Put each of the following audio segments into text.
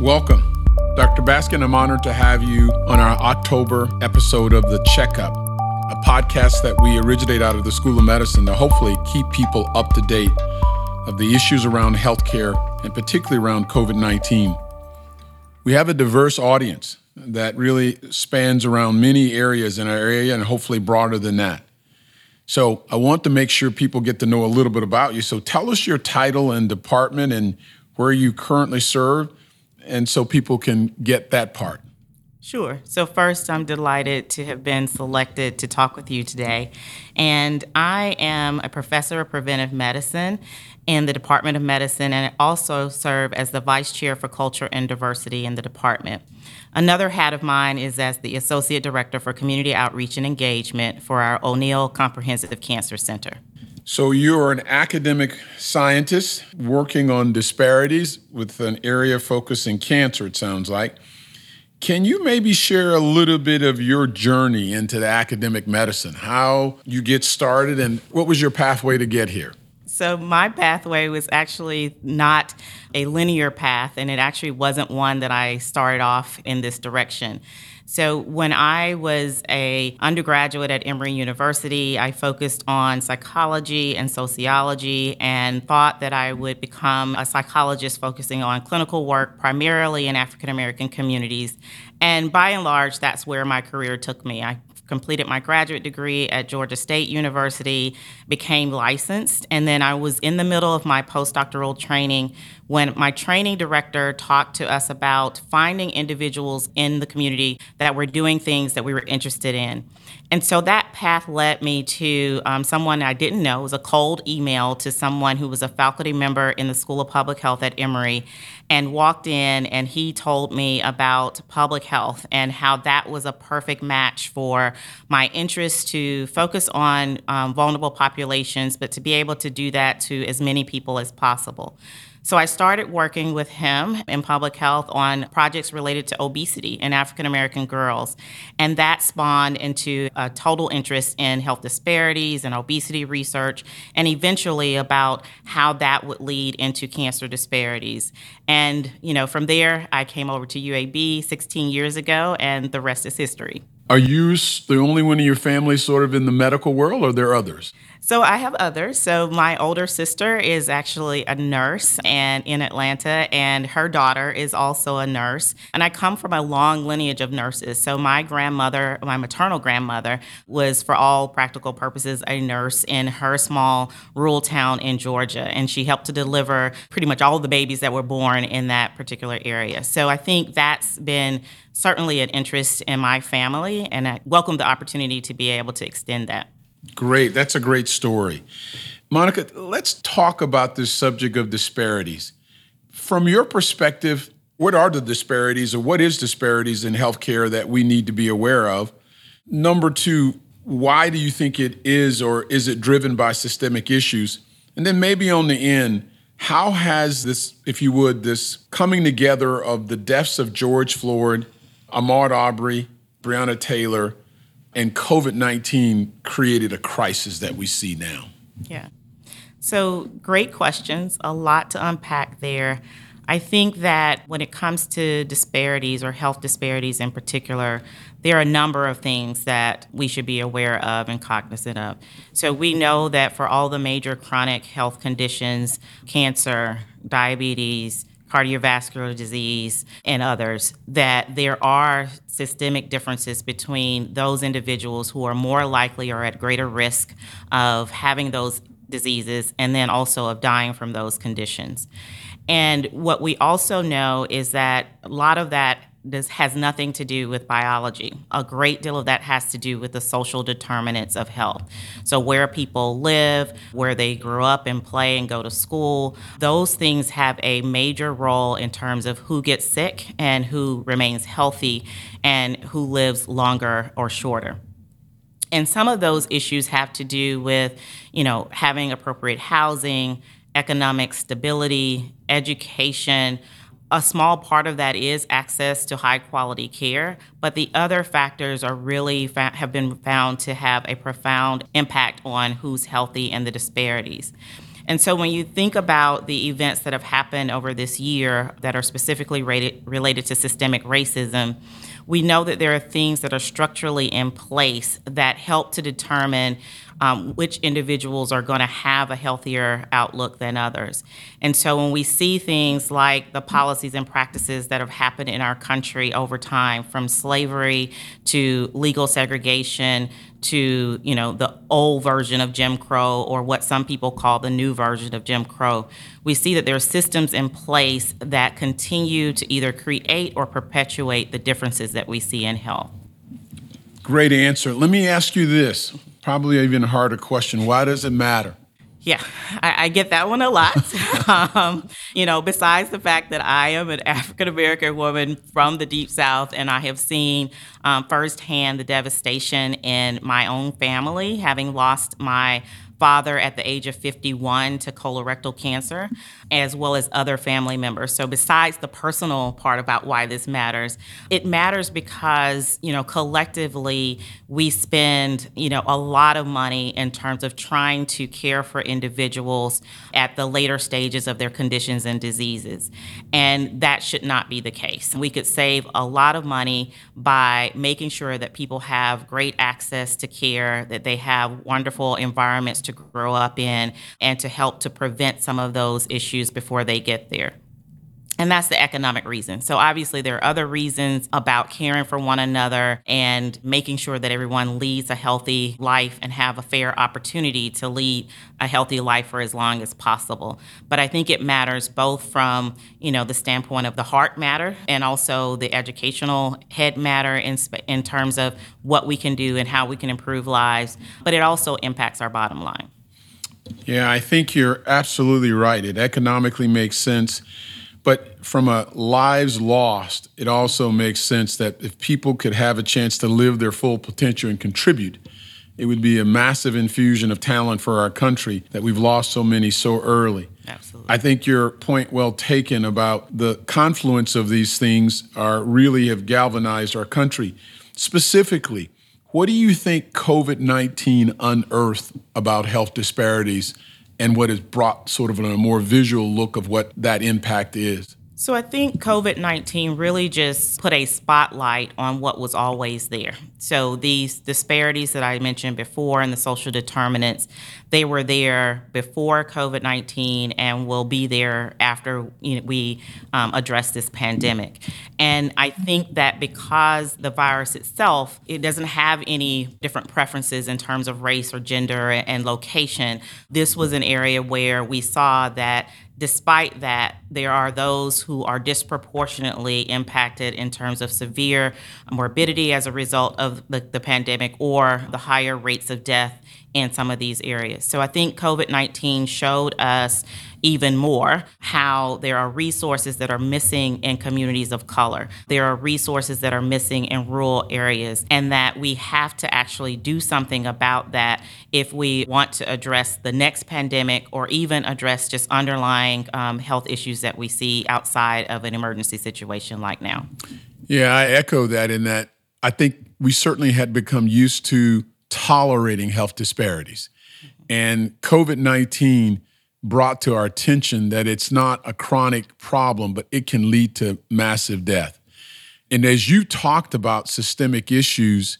Welcome. Dr. Baskin, I'm honored to have you on our October episode of The Checkup, a podcast that we originate out of the School of Medicine to hopefully keep people up to date of the issues around healthcare and particularly around COVID 19. We have a diverse audience that really spans around many areas in our area and hopefully broader than that. So I want to make sure people get to know a little bit about you. So tell us your title and department and where you currently serve, and so people can get that part. Sure. So, first, I'm delighted to have been selected to talk with you today. And I am a professor of preventive medicine in the Department of Medicine, and also serve as the vice chair for culture and diversity in the department. Another hat of mine is as the associate director for community outreach and engagement for our O'Neal Comprehensive Cancer Center. So, you're an academic scientist working on disparities with an area focus in cancer, it sounds like. Can you maybe share a little bit of your journey into the academic medicine, how you get started, and what was your pathway to get here? So, my pathway was actually not a linear path, and it actually wasn't one that I started off in this direction. So when I was a undergraduate at Emory University, I focused on psychology and sociology and thought that I would become a psychologist focusing on clinical work primarily in African American communities. And by and large, that's where my career took me. I completed my graduate degree at Georgia State University, became licensed, and then I was in the middle of my postdoctoral training when my training director talked to us about finding individuals in the community that were doing things that we were interested in. And so that path led me to um, someone I didn't know. It was a cold email to someone who was a faculty member in the School of Public Health at Emory and walked in and he told me about public health and how that was a perfect match for my interest to focus on um, vulnerable populations, but to be able to do that to as many people as possible. So I started working with him in public health on projects related to obesity in African American girls. And that spawned into a total interest in health disparities and obesity research, and eventually about how that would lead into cancer disparities. And, you know, from there, I came over to UAB 16 years ago, and the rest is history. Are you the only one in your family sort of in the medical world, or are there others? So I have others. So my older sister is actually a nurse and in Atlanta, and her daughter is also a nurse. And I come from a long lineage of nurses. So my grandmother, my maternal grandmother, was for all practical purposes a nurse in her small rural town in Georgia, and she helped to deliver pretty much all the babies that were born in that particular area. So I think that's been certainly an interest in my family, and I welcome the opportunity to be able to extend that. Great. That's a great story. Monica, let's talk about this subject of disparities. From your perspective, what are the disparities or what is disparities in healthcare that we need to be aware of? Number two, why do you think it is or is it driven by systemic issues? And then maybe on the end, how has this, if you would, this coming together of the deaths of George Floyd Ahmaud Arbery, Breonna Taylor, and COVID 19 created a crisis that we see now? Yeah. So, great questions, a lot to unpack there. I think that when it comes to disparities or health disparities in particular, there are a number of things that we should be aware of and cognizant of. So, we know that for all the major chronic health conditions, cancer, diabetes, cardiovascular disease, and others, that there are systemic differences between those individuals who are more likely or at greater risk of having those diseases and then also of dying from those conditions. And what we also know is that a lot of that this has nothing to do with biology. A great deal of that has to do with the social determinants of health. So, where people live, where they grew up and play and go to school, those things have a major role in terms of who gets sick and who remains healthy and who lives longer or shorter. And some of those issues have to do with, you know, having appropriate housing, economic stability, education a small part of that is access to high quality care, but the other factors are really fa- have been found to have a profound impact on who's healthy and the disparities. And so when you think about the events that have happened over this year that are specifically rated, related to systemic racism, we know that there are things that are structurally in place that help to determine um, which individuals are going to have a healthier outlook than others. And so when we see things like the policies and practices that have happened in our country over time, from slavery to legal segregation to you know the old version of Jim Crow or what some people call the new version of Jim Crow, we see that there are systems in place that continue to either create or perpetuate the differences that we see in health. Great answer. Let me ask you this probably even harder question. Why does it matter? Yeah, I, I, get that one a lot. um, you know, besides the fact that I am an African American woman from the Deep South, and I have seen um, firsthand the devastation in my own family, having lost my father at the age of 51 to colorectal cancer, as well as other family members. So, besides the personal part about why this matters, it matters because, you know, collectively we spend, you know, a lot of money in terms of trying to care for individuals at the later stages of their conditions and diseases. And that should not be the case. We could save a lot of money by making sure that people have great access to care, that they have wonderful environments to to grow up in and to help to prevent some of those issues before they get there. And that's the economic reason. So, obviously, there are other reasons about caring for one another and making sure that everyone leads a healthy life and have a fair opportunity to lead a healthy life for as long as possible. But I think it matters both from, you know, the standpoint of the heart matter and also the educational head matter in, in terms of what we can do and how we can improve lives. But it also impacts our bottom line. Yeah, I think you're absolutely right. It economically makes sense but from a lives lost, it also makes sense that if people could have a chance to live their full potential and contribute, it would be a massive infusion of talent for our country that we've lost so many so early. Absolutely. I think your point well taken about the confluence of these things are really have galvanized our country. Specifically, what do you think COVID 19 unearthed about health disparities and what has brought sort of a more visual look of what that impact is? So I think COVID 19 really just put a spotlight on what was always there. So these disparities that I mentioned before and the social determinants, they were there before COVID 19 and will be there after you know, we um, address this pandemic. And I think that because the virus itself, it doesn't have any different preferences in terms of race or gender and location, this was an area where we saw that despite that, there are those who are disproportionately impacted in terms of severe morbidity as a result of the, the pandemic or the higher rates of death in some of these areas. So I think COVID 19 showed us even more how there are resources that are missing in communities of color. There are resources that are missing in rural areas, and that we have to actually do something about that if we want to address the next pandemic or even address just underlying um, health issues that we see outside of an emergency situation like now. Yeah, I echo that in that I think we certainly had become used to tolerating health disparities. And COVID 19 brought to our attention that it's not a chronic problem, but it can lead to massive death. And as you talked about systemic issues,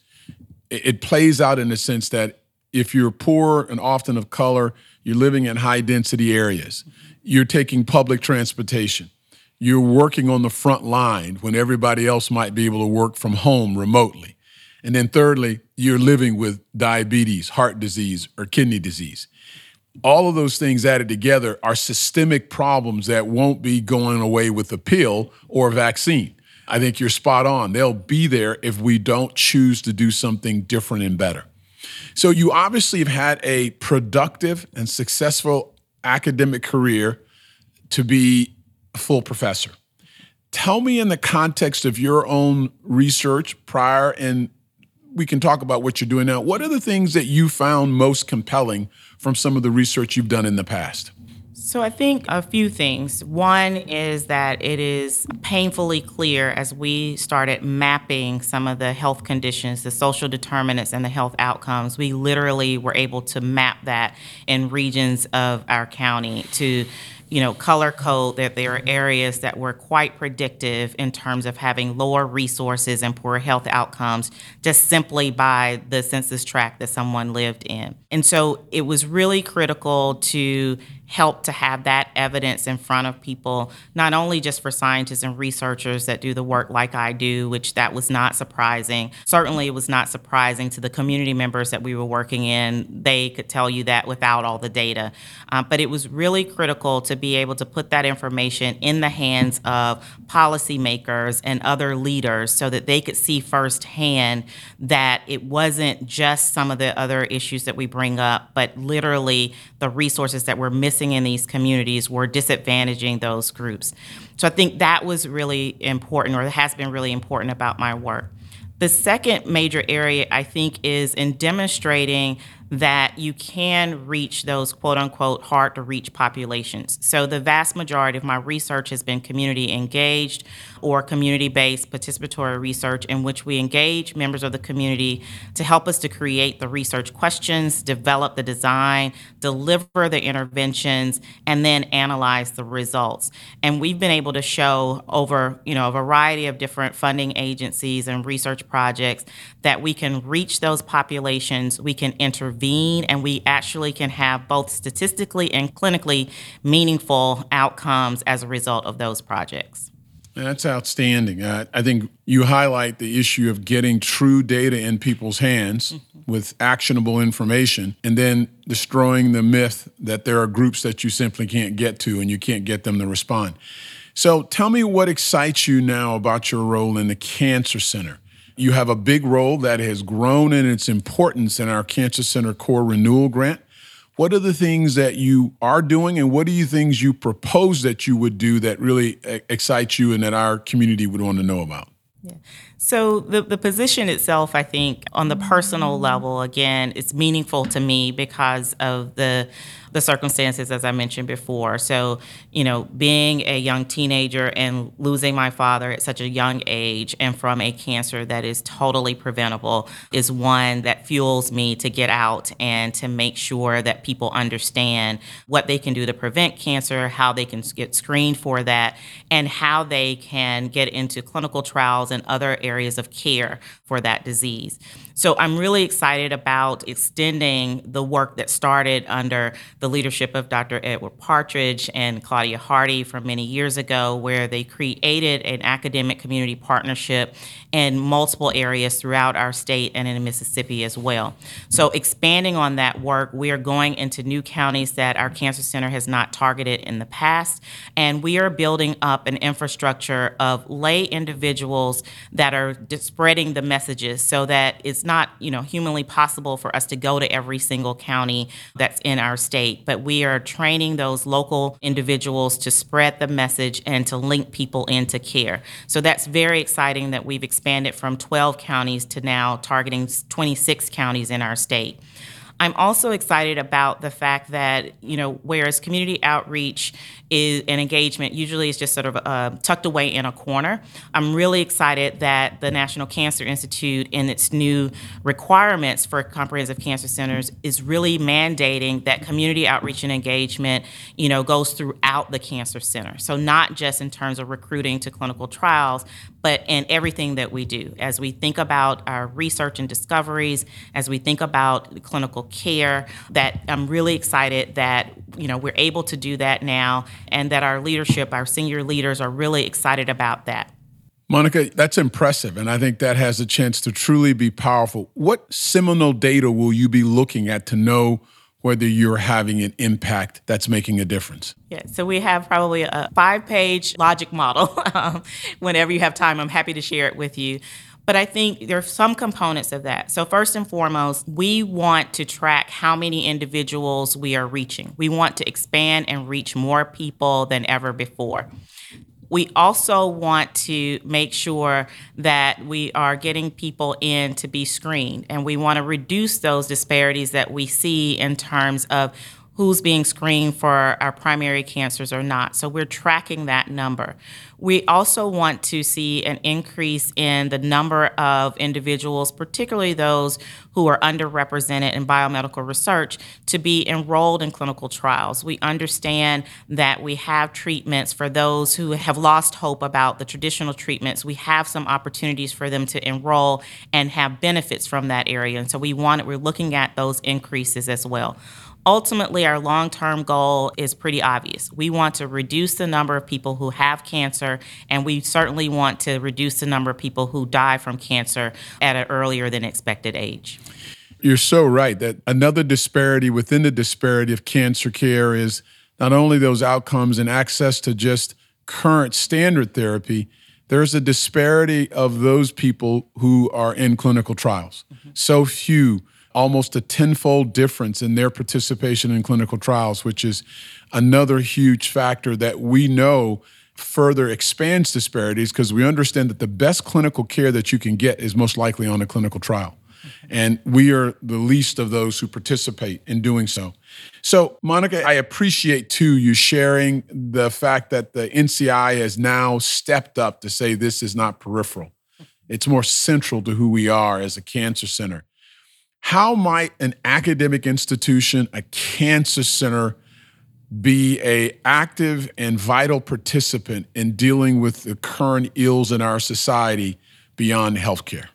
it plays out in the sense that if you're poor and often of color, you're living in high density areas, you're taking public transportation, you're working on the front line when everybody else might be able to work from home remotely. And then, thirdly, you're living with diabetes, heart disease, or kidney disease. All of those things added together are systemic problems that won't be going away with a pill or a vaccine. I think you're spot on. They'll be there if we don't choose to do something different and better. So, you obviously have had a productive and successful academic career to be a full professor. Tell me, in the context of your own research prior and we can talk about what you're doing now. What are the things that you found most compelling from some of the research you've done in the past? So I think a few things. One is that it is painfully clear as we started mapping some of the health conditions, the social determinants, and the health outcomes. We literally were able to map that in regions of our county to you know, color code that there are areas that were quite predictive in terms of having lower resources and poor health outcomes just simply by the census tract that someone lived in. And so it was really critical to help to have that evidence in front of people, not only just for scientists and researchers that do the work like I do, which that was not surprising. Certainly, it was not surprising to the community members that we were working in. They could tell you that without all the data. Uh, but it was really critical to be able to put that information in the hands of policymakers and other leaders so that they could see firsthand that it wasn't just some of the other issues that we bring up, but literally the resources that were missing in these communities were disadvantaging those groups. So I think that was really important, or has been really important about my work. The second major area, I think, is in demonstrating that you can reach those quote unquote hard to reach populations. So, the vast majority of my research has been community engaged or community based participatory research, in which we engage members of the community to help us to create the research questions, develop the design, deliver the interventions, and then analyze the results. And we've been able to show over you know, a variety of different funding agencies and research projects that we can reach those populations, we can intervene, and we actually can have both statistically and clinically meaningful outcomes as a result of those projects. That's outstanding. Uh, I think you highlight the issue of getting true data in people's hands mm-hmm. with actionable information and then destroying the myth that there are groups that you simply can't get to and you can't get them to respond. So tell me what excites you now about your role in the Cancer Center. You have a big role that has grown in its importance in our Cancer Center Core Renewal Grant. What are the things that you are doing, and what are the things you propose that you would do that really eh, excites you and that our community would want to know about? Yeah. So the, the position itself, I think, on the personal level, again, it's meaningful to me because of the the circumstances, as I mentioned before. So, you know, being a young teenager and losing my father at such a young age and from a cancer that is totally preventable is one that fuels me to get out and to make sure that people understand what they can do to prevent cancer, how they can get screened for that, and how they can get into clinical trials and other areas of care for that disease. So I'm really excited about extending the work that started under the leadership of Dr. Edward Partridge and Claudia Hardy from many years ago, where they created an academic community partnership in multiple areas throughout our state and in Mississippi as well. So expanding on that work, we are going into new counties that our cancer center has not targeted in the past, and we are building up an infrastructure of lay individuals that are spreading the messages so that it's not, you know, humanly possible for us to go to every single county that's in our state, but we are training those local individuals to spread the message and to link people into care. So that's very exciting that we've expanded from 12 counties to now targeting 26 counties in our state. I'm also excited about the fact that, you know, whereas community outreach is an engagement usually is just sort of uh, tucked away in a corner, I'm really excited that the National Cancer Institute, in its new requirements for comprehensive cancer centers, is really mandating that community outreach and engagement, you know, goes throughout the cancer center. So not just in terms of recruiting to clinical trials, but in everything that we do. As we think about our research and discoveries, as we think about clinical care, that I'm really excited that you know we're able to do that now, and that our leadership, our senior leaders, are really excited about that. Monica, that's impressive, and I think that has a chance to truly be powerful. What seminal data will you be looking at to know? whether you're having an impact that's making a difference? Yeah, so we have probably a five page logic model. Um, whenever you have time, I'm happy to share it with you. But I think there are some components of that. So, first and foremost, we want to track how many individuals we are reaching. We want to expand and reach more people than ever before. We also want to make sure that we are getting people in to be screened, and we want to reduce those disparities that we see in terms of who's being screened for our primary cancers or not. So we're tracking that number. We also want to see an increase in the number of individuals, particularly those who are underrepresented in biomedical research, to be enrolled in clinical trials. We understand that we have treatments for those who have lost hope about the traditional treatments. We have some opportunities for them to enroll and have benefits from that area. And so we want we're looking at those increases as well. Ultimately, our long term goal is pretty obvious. We want to reduce the number of people who have cancer, and we certainly want to reduce the number of people who die from cancer at an earlier than expected age. You're so right that another disparity within the disparity of cancer care is not only those outcomes and access to just current standard therapy, there's a disparity of those people who are in clinical trials. Mm-hmm. So few almost a tenfold difference in their participation in clinical trials, which is another huge factor that we know further expands disparities because we understand that the best clinical care that you can get is most likely on a clinical trial. And we are the least of those who participate in doing so. So, Monica, I appreciate too you sharing the fact that the NCI has now stepped up to say this is not peripheral. Mm-hmm. It's more central to who we are as a cancer center. How might an academic institution, a cancer center, be a active and vital participant in dealing with the current ills in our society beyond healthcare?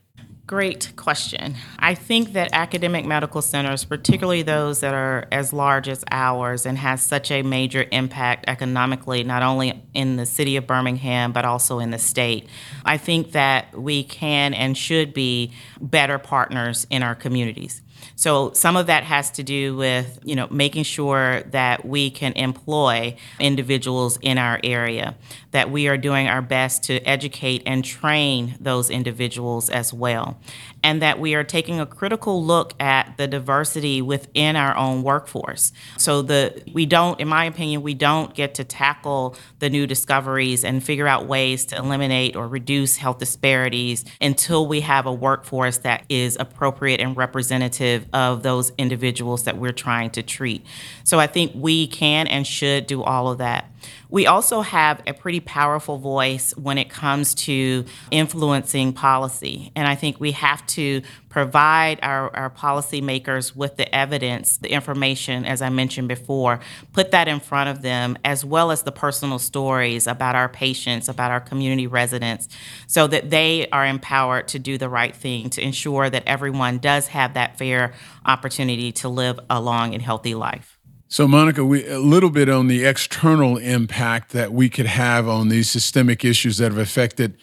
Great question. I think that academic medical centers, particularly those that are as large as ours and has such a major impact economically, not only in the city of Birmingham, but also in the state, I think that we can and should be better partners in our communities. So some of that has to do with, you know, making sure that we can employ individuals in our area, that we are doing our best to educate and train those individuals as well, and that we are taking a critical look at the diversity within our own workforce. So the we don't in my opinion, we don't get to tackle the new discoveries and figure out ways to eliminate or reduce health disparities until we have a workforce that is appropriate and representative of those individuals that we're trying to treat. So I think we can and should do all of that. We also have a pretty powerful voice when it comes to influencing policy. And I think we have to provide our, our policymakers with the evidence, the information, as I mentioned before, put that in front of them, as well as the personal stories about our patients, about our community residents, so that they are empowered to do the right thing to ensure that everyone does have that fair opportunity to live a long and healthy life. So, Monica, we, a little bit on the external impact that we could have on these systemic issues that have affected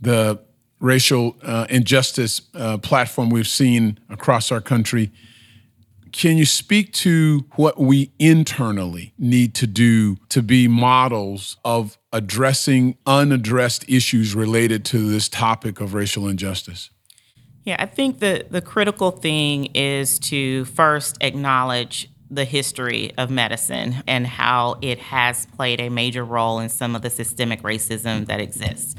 the racial uh, injustice uh, platform we've seen across our country. Can you speak to what we internally need to do to be models of addressing unaddressed issues related to this topic of racial injustice? Yeah, I think the, the critical thing is to first acknowledge the history of medicine and how it has played a major role in some of the systemic racism that exists.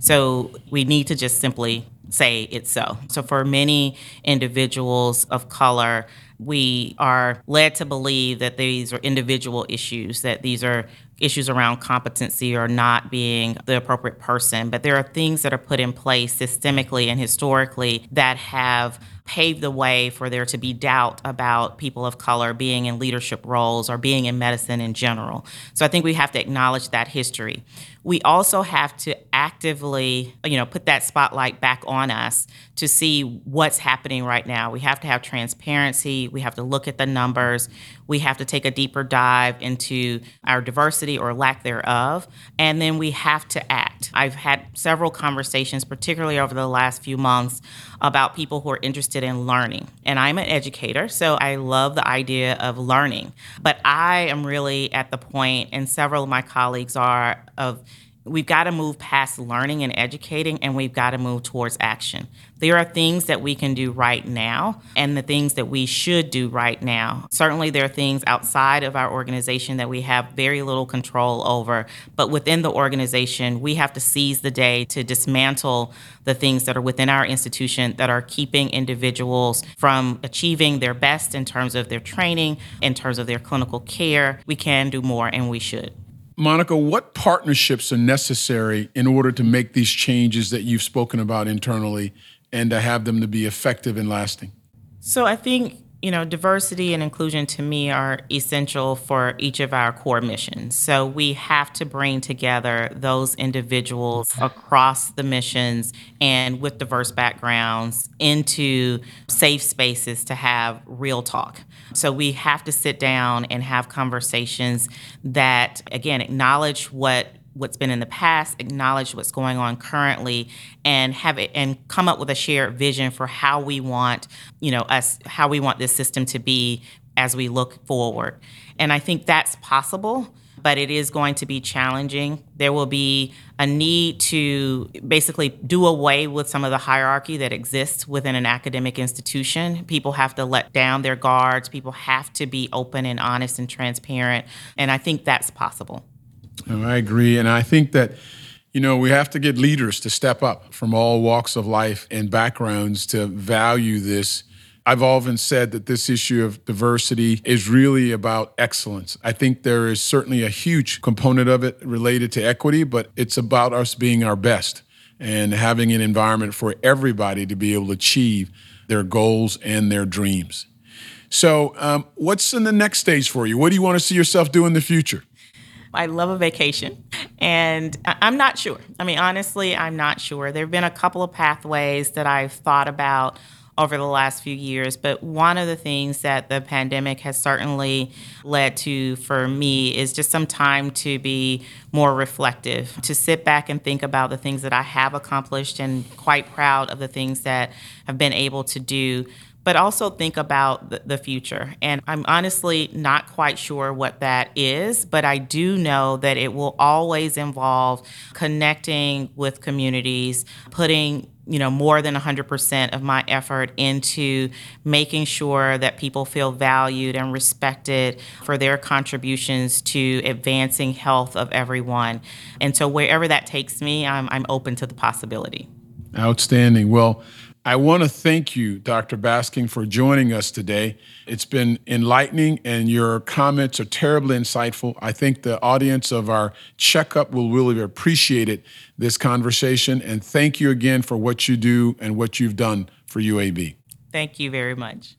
So we need to just simply say it's so. So for many individuals of color, we are led to believe that these are individual issues, that these are issues around competency or not being the appropriate person. But there are things that are put in place systemically and historically that have paved the way for there to be doubt about people of color being in leadership roles or being in medicine in general. So I think we have to acknowledge that history. We also have to actively, you know, put that spotlight back on us to see what's happening right now. We have to have transparency, we have to look at the numbers, we have to take a deeper dive into our diversity or lack thereof, and then we have to act. I've had several conversations particularly over the last few months about people who are interested in learning. And I'm an educator, so I love the idea of learning. But I am really at the point, and several of my colleagues are, of We've got to move past learning and educating, and we've got to move towards action. There are things that we can do right now and the things that we should do right now. Certainly, there are things outside of our organization that we have very little control over, but within the organization, we have to seize the day to dismantle the things that are within our institution that are keeping individuals from achieving their best in terms of their training, in terms of their clinical care. We can do more, and we should. Monica, what partnerships are necessary in order to make these changes that you've spoken about internally and to have them to be effective and lasting? So I think you know, diversity and inclusion to me are essential for each of our core missions. So we have to bring together those individuals across the missions and with diverse backgrounds into safe spaces to have real talk. So we have to sit down and have conversations that, again, acknowledge what what's been in the past, acknowledge what's going on currently, and have it and come up with a shared vision for how we want, you know, us how we want this system to be as we look forward. And I think that's possible, but it is going to be challenging. There will be a need to basically do away with some of the hierarchy that exists within an academic institution. People have to let down their guards, people have to be open and honest and transparent, and I think that's possible. Oh, I agree. And I think that, you know, we have to get leaders to step up from all walks of life and backgrounds to value this. I've often said that this issue of diversity is really about excellence. I think there is certainly a huge component of it related to equity, but it's about us being our best and having an environment for everybody to be able to achieve their goals and their dreams. So, um, what's in the next stage for you? What do you want to see yourself do in the future? I love a vacation. And I'm not sure. I mean, honestly, I'm not sure. There have been a couple of pathways that I've thought about over the last few years. But one of the things that the pandemic has certainly led to for me is just some time to be more reflective, to sit back and think about the things that I have accomplished and quite proud of the things that I've been able to do but also think about the, future. And I'm honestly not quite sure what that is, but I do know that it will always involve connecting with communities, putting you know more than 100% of my effort into making sure that people feel valued and respected for their contributions to advancing health of everyone. And so wherever that takes me i'm, I'm open to the possibility. Outstanding. Well I want to thank you, Dr. Baskin, for joining us today. It's been enlightening, and your comments are terribly insightful. I think the audience of our checkup will really appreciate it, this conversation. And thank you again for what you do and what you've done for UAB. Thank you very much.